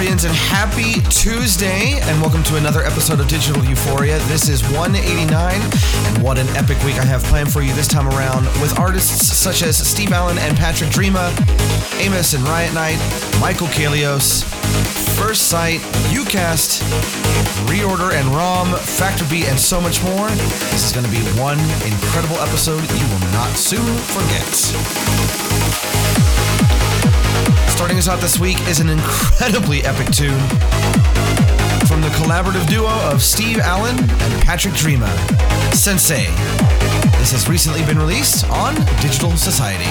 Euphorians, and happy Tuesday, and welcome to another episode of Digital Euphoria. This is 189, and what an epic week I have planned for you this time around with artists such as Steve Allen and Patrick Drema, Amos and Riot Knight, Michael Kalios, First Sight, Ucast, Reorder and ROM, Factor B, and so much more. This is going to be one incredible episode you will not soon forget. Starting us out this week is an incredibly epic tune from the collaborative duo of Steve Allen and Patrick Drema, Sensei. This has recently been released on Digital Society.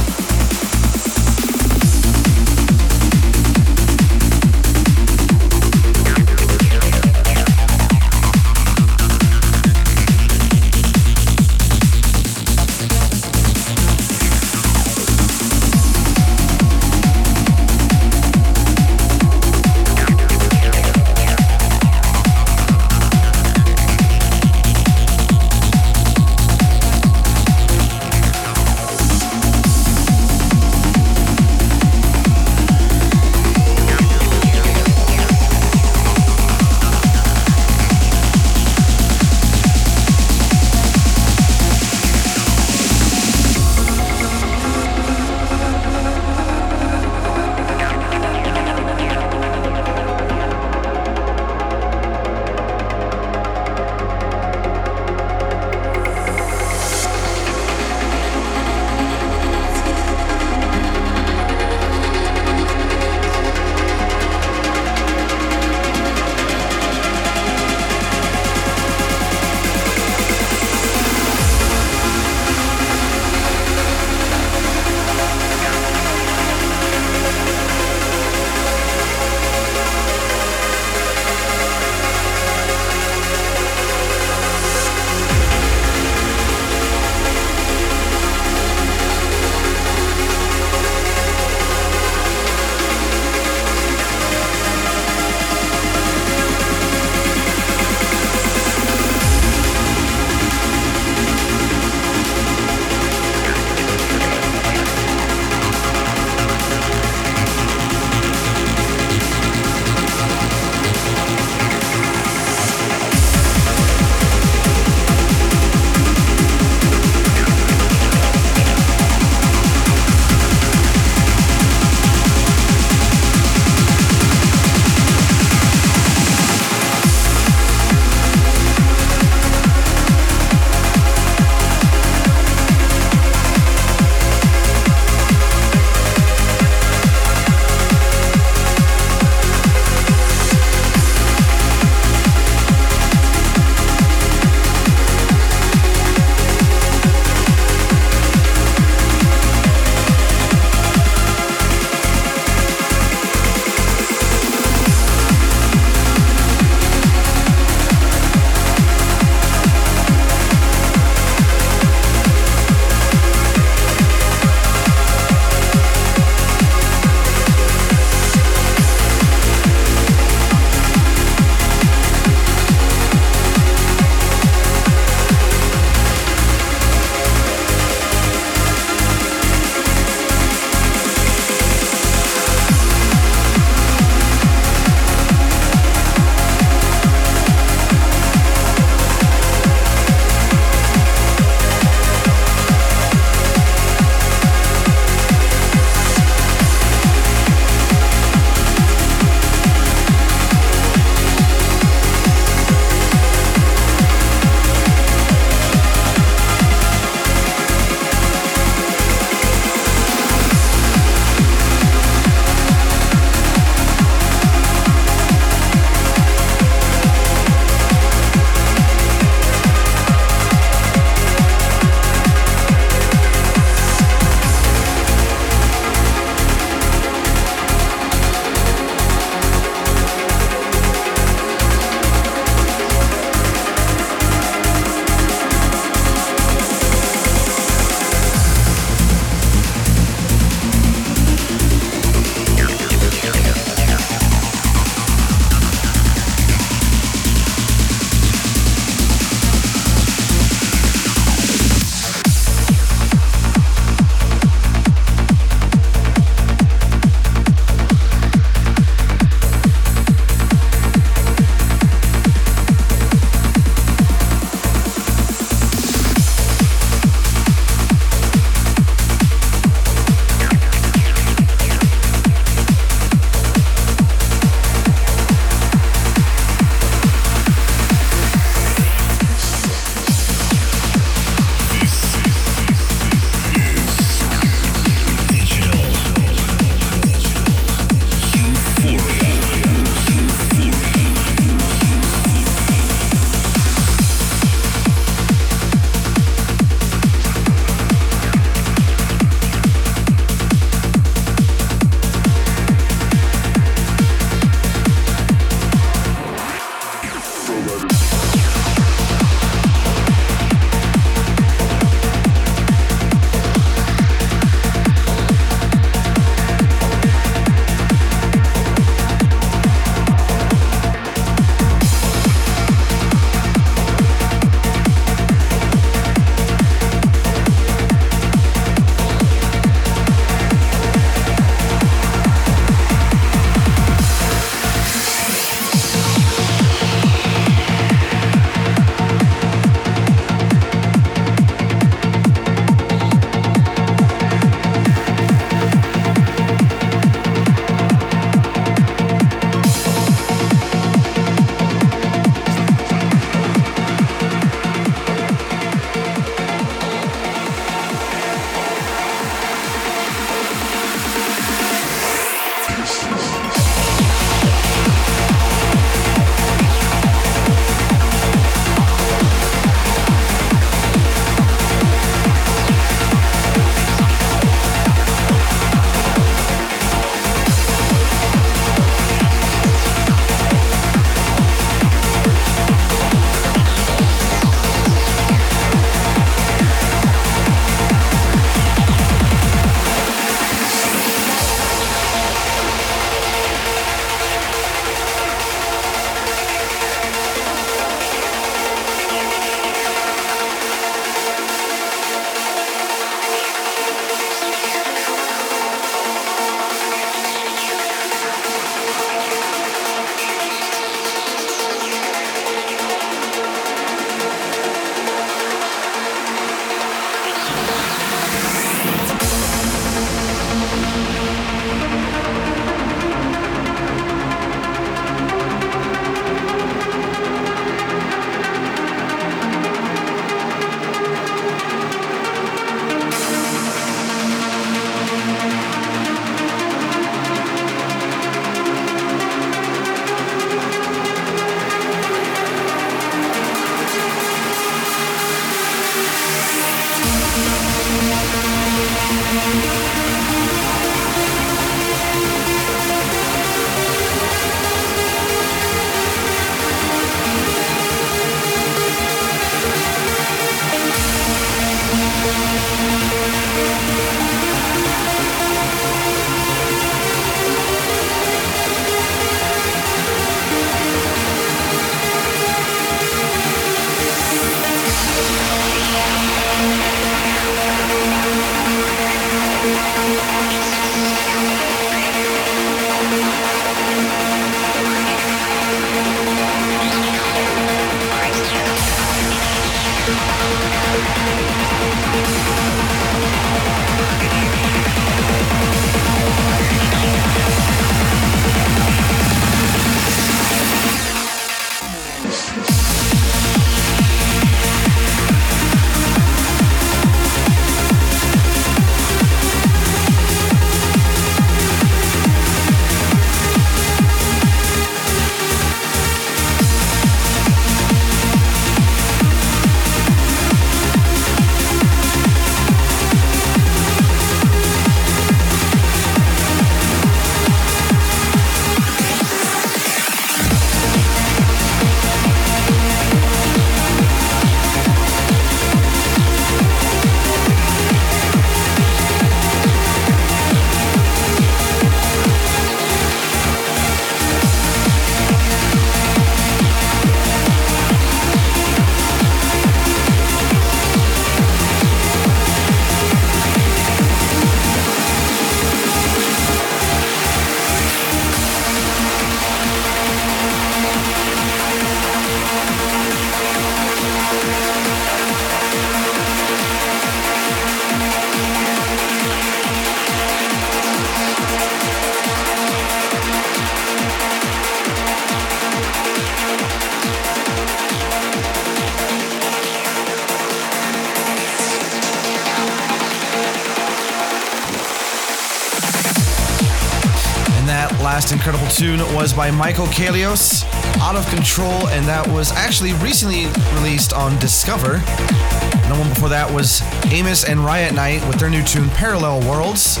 Incredible tune was by Michael Kalios, Out of Control, and that was actually recently released on Discover. And the one before that was Amos and Riot Knight with their new tune Parallel Worlds,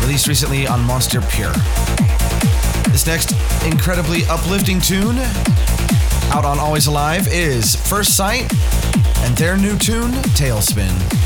released recently on Monster Pure. This next incredibly uplifting tune out on Always Alive is First Sight and their new tune, Tailspin.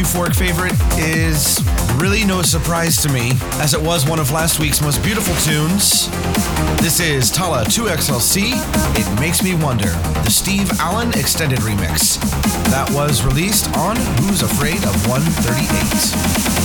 Euphoric favorite is really no surprise to me, as it was one of last week's most beautiful tunes. This is Talla 2XLC, It Makes Me Wonder, the Steve Allen extended remix. That was released on Who's Afraid of 138.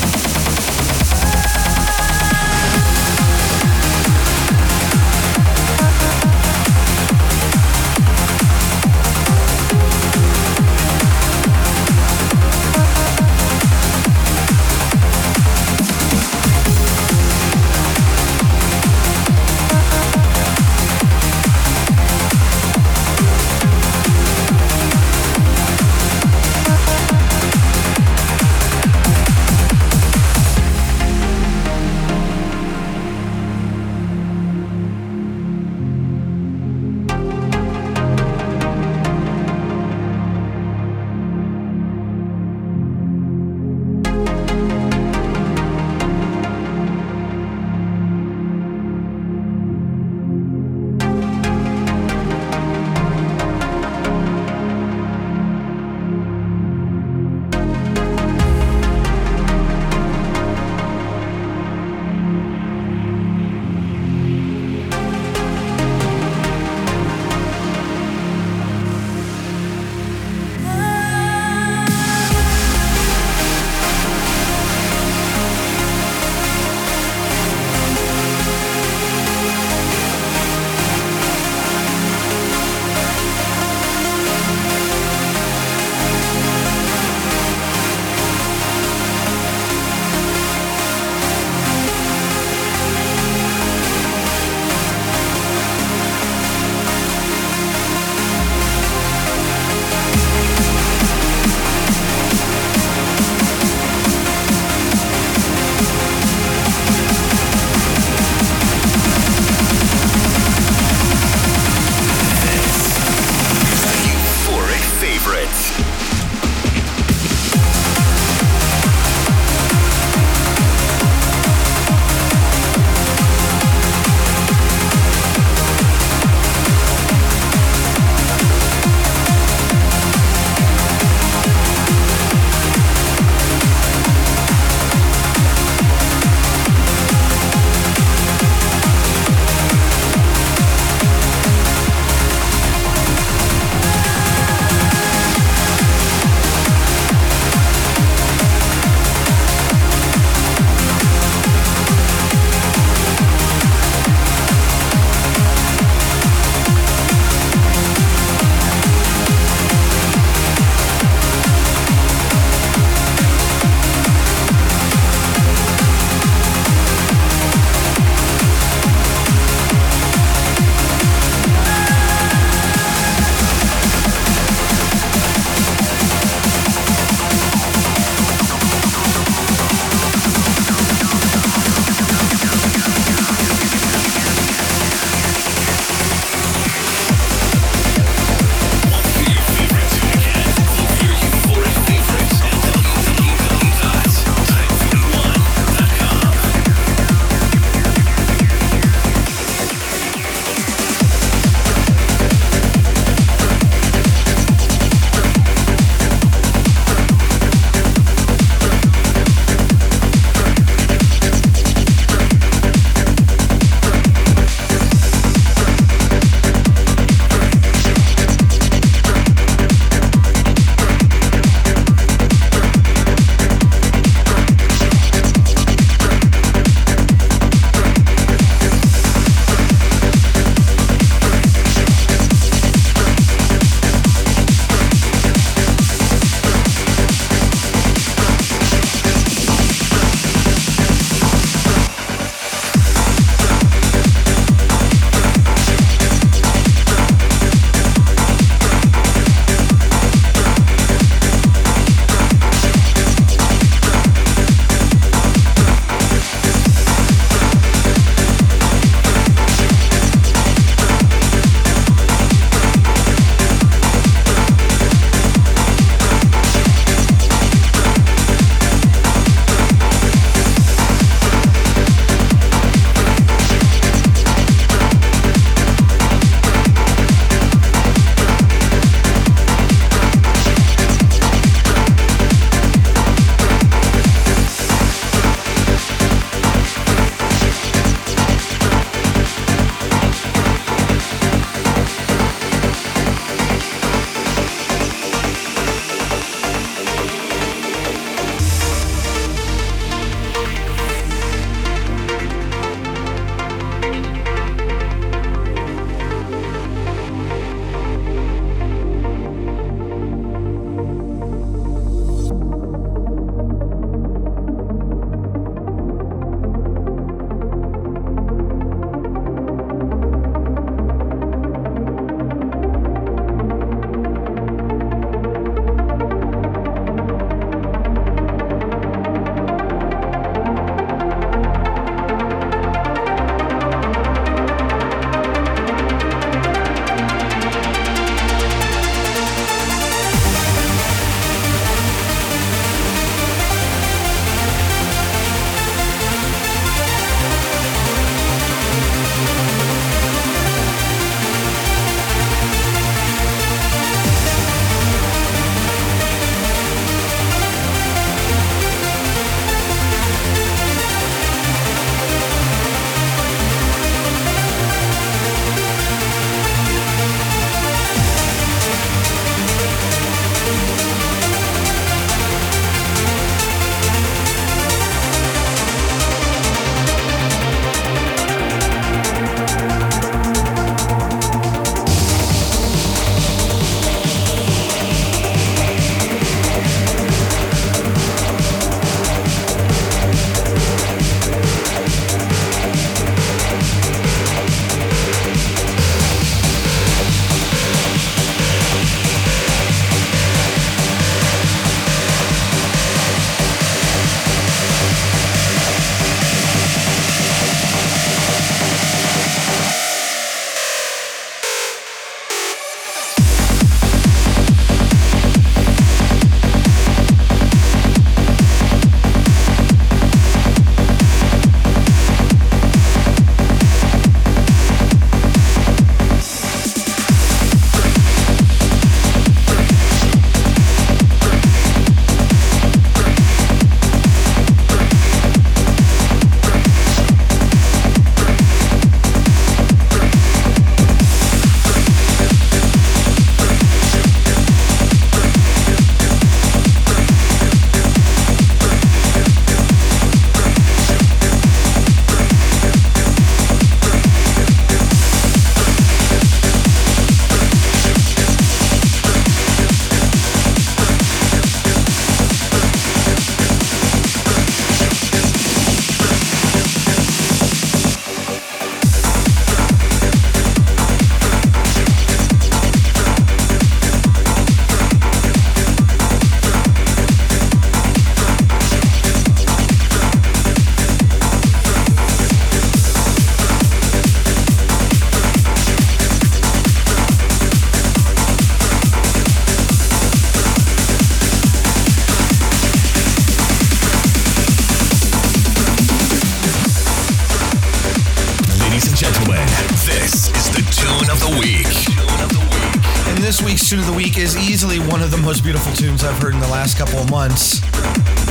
One of the most beautiful tunes I've heard in the last couple of months.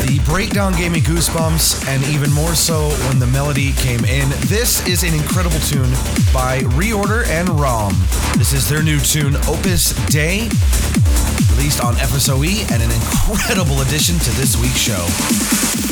The breakdown gave me goosebumps, and even more so when the melody came in. This is an incredible tune by Reorder and Rom. This is their new tune, Opus Day, released on FSOE, and an incredible addition to this week's show.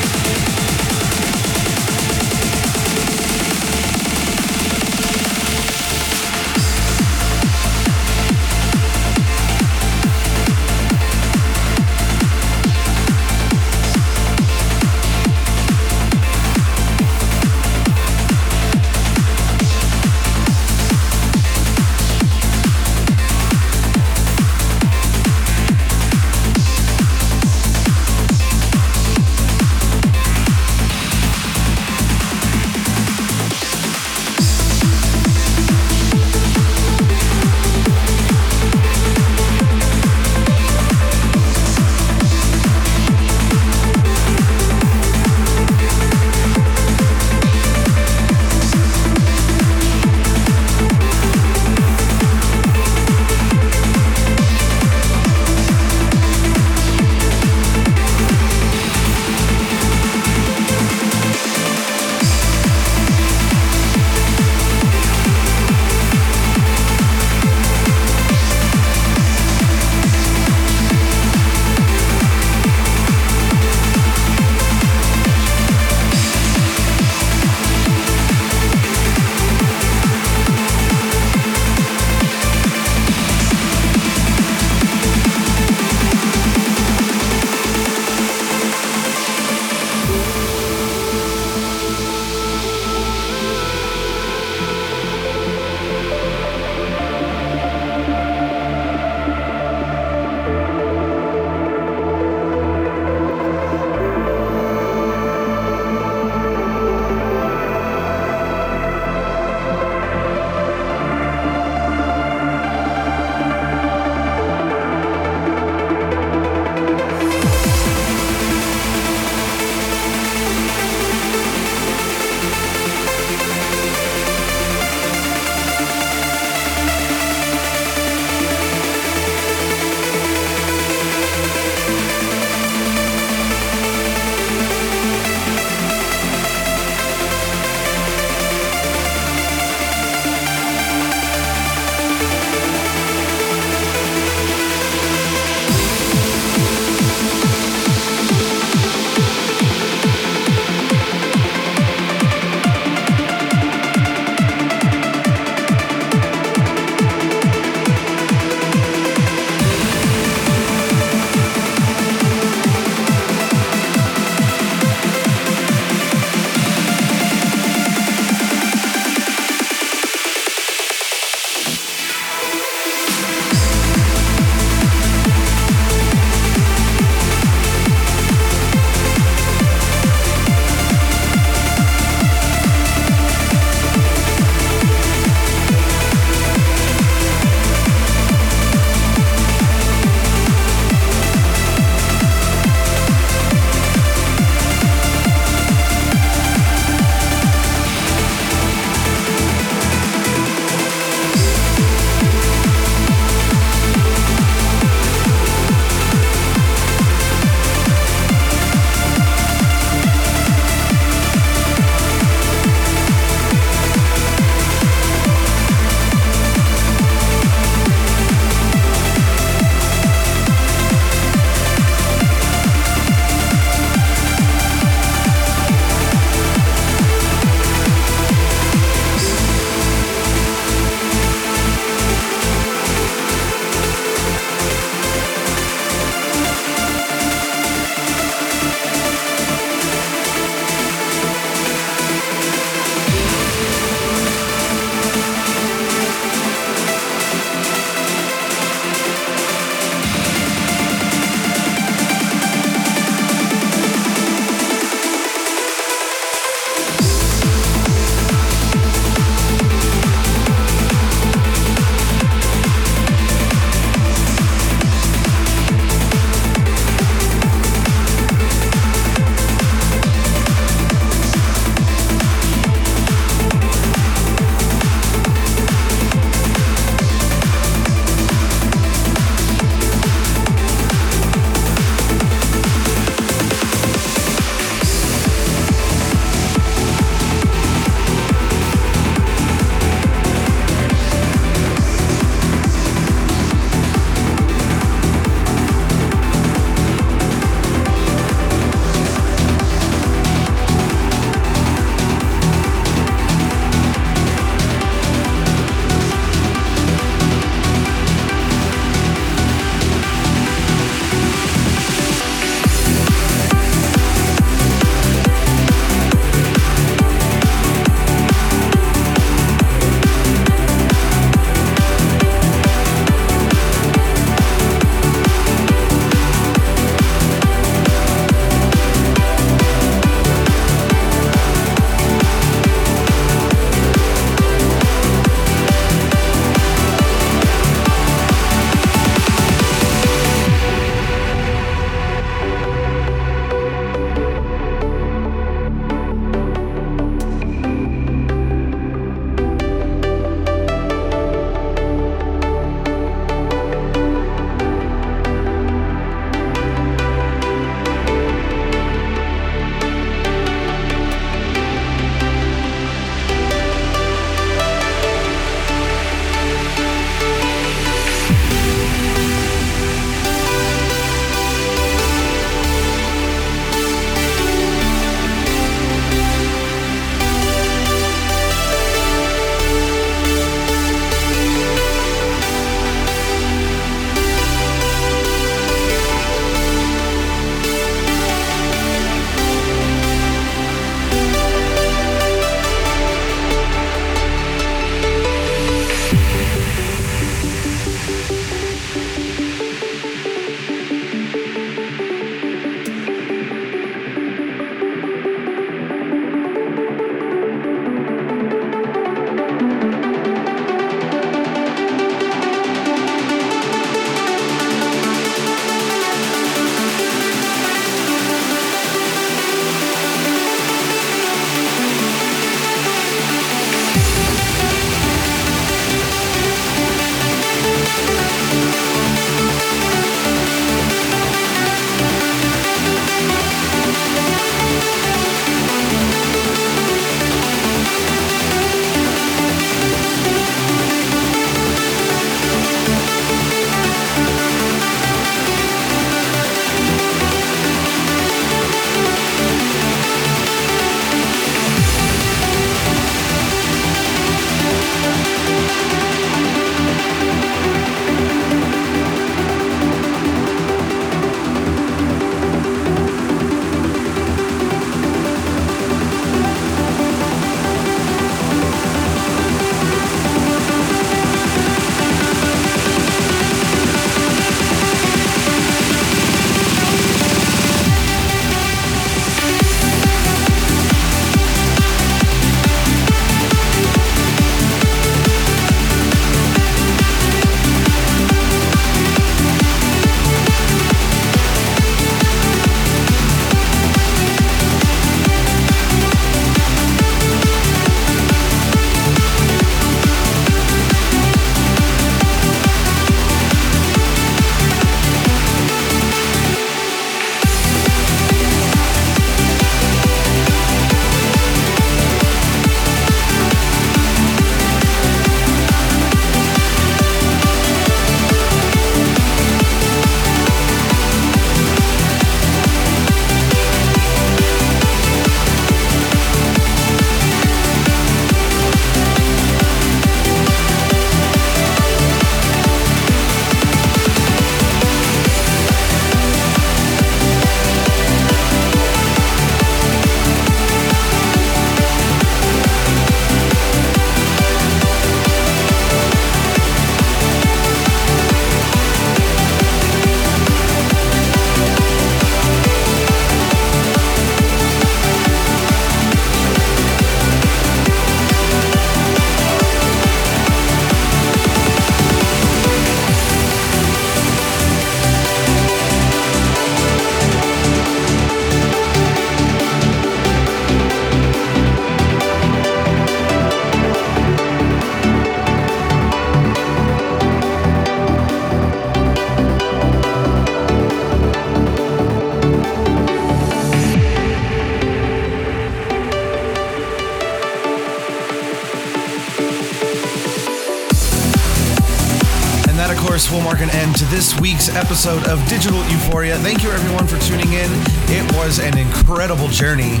End to this week's episode of Digital Euphoria. Thank you, everyone, for tuning in. It was an incredible journey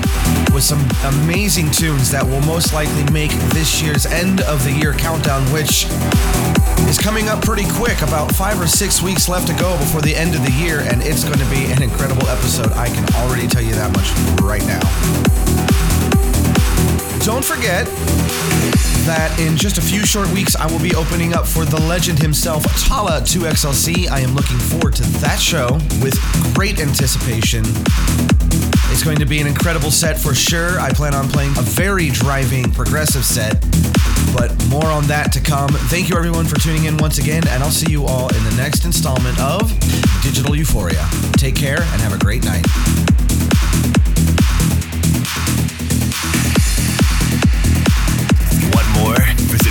with some amazing tunes that will most likely make this year's end of the year countdown, which is coming up pretty quick. About five or six weeks left to go before the end of the year, and it's going to be an incredible episode. I can already tell you that much right now. Don't forget that in just a few short weeks, I will be opening up for the legend himself, Talla 2XLC. I am looking forward to that show with great anticipation. It's going to be an incredible set for sure. I plan on playing a very driving, progressive set, but more on that to come. Thank you, everyone, for tuning in once again, and I'll see you all in the next installment of Digital Euphoria. Take care and have a great night.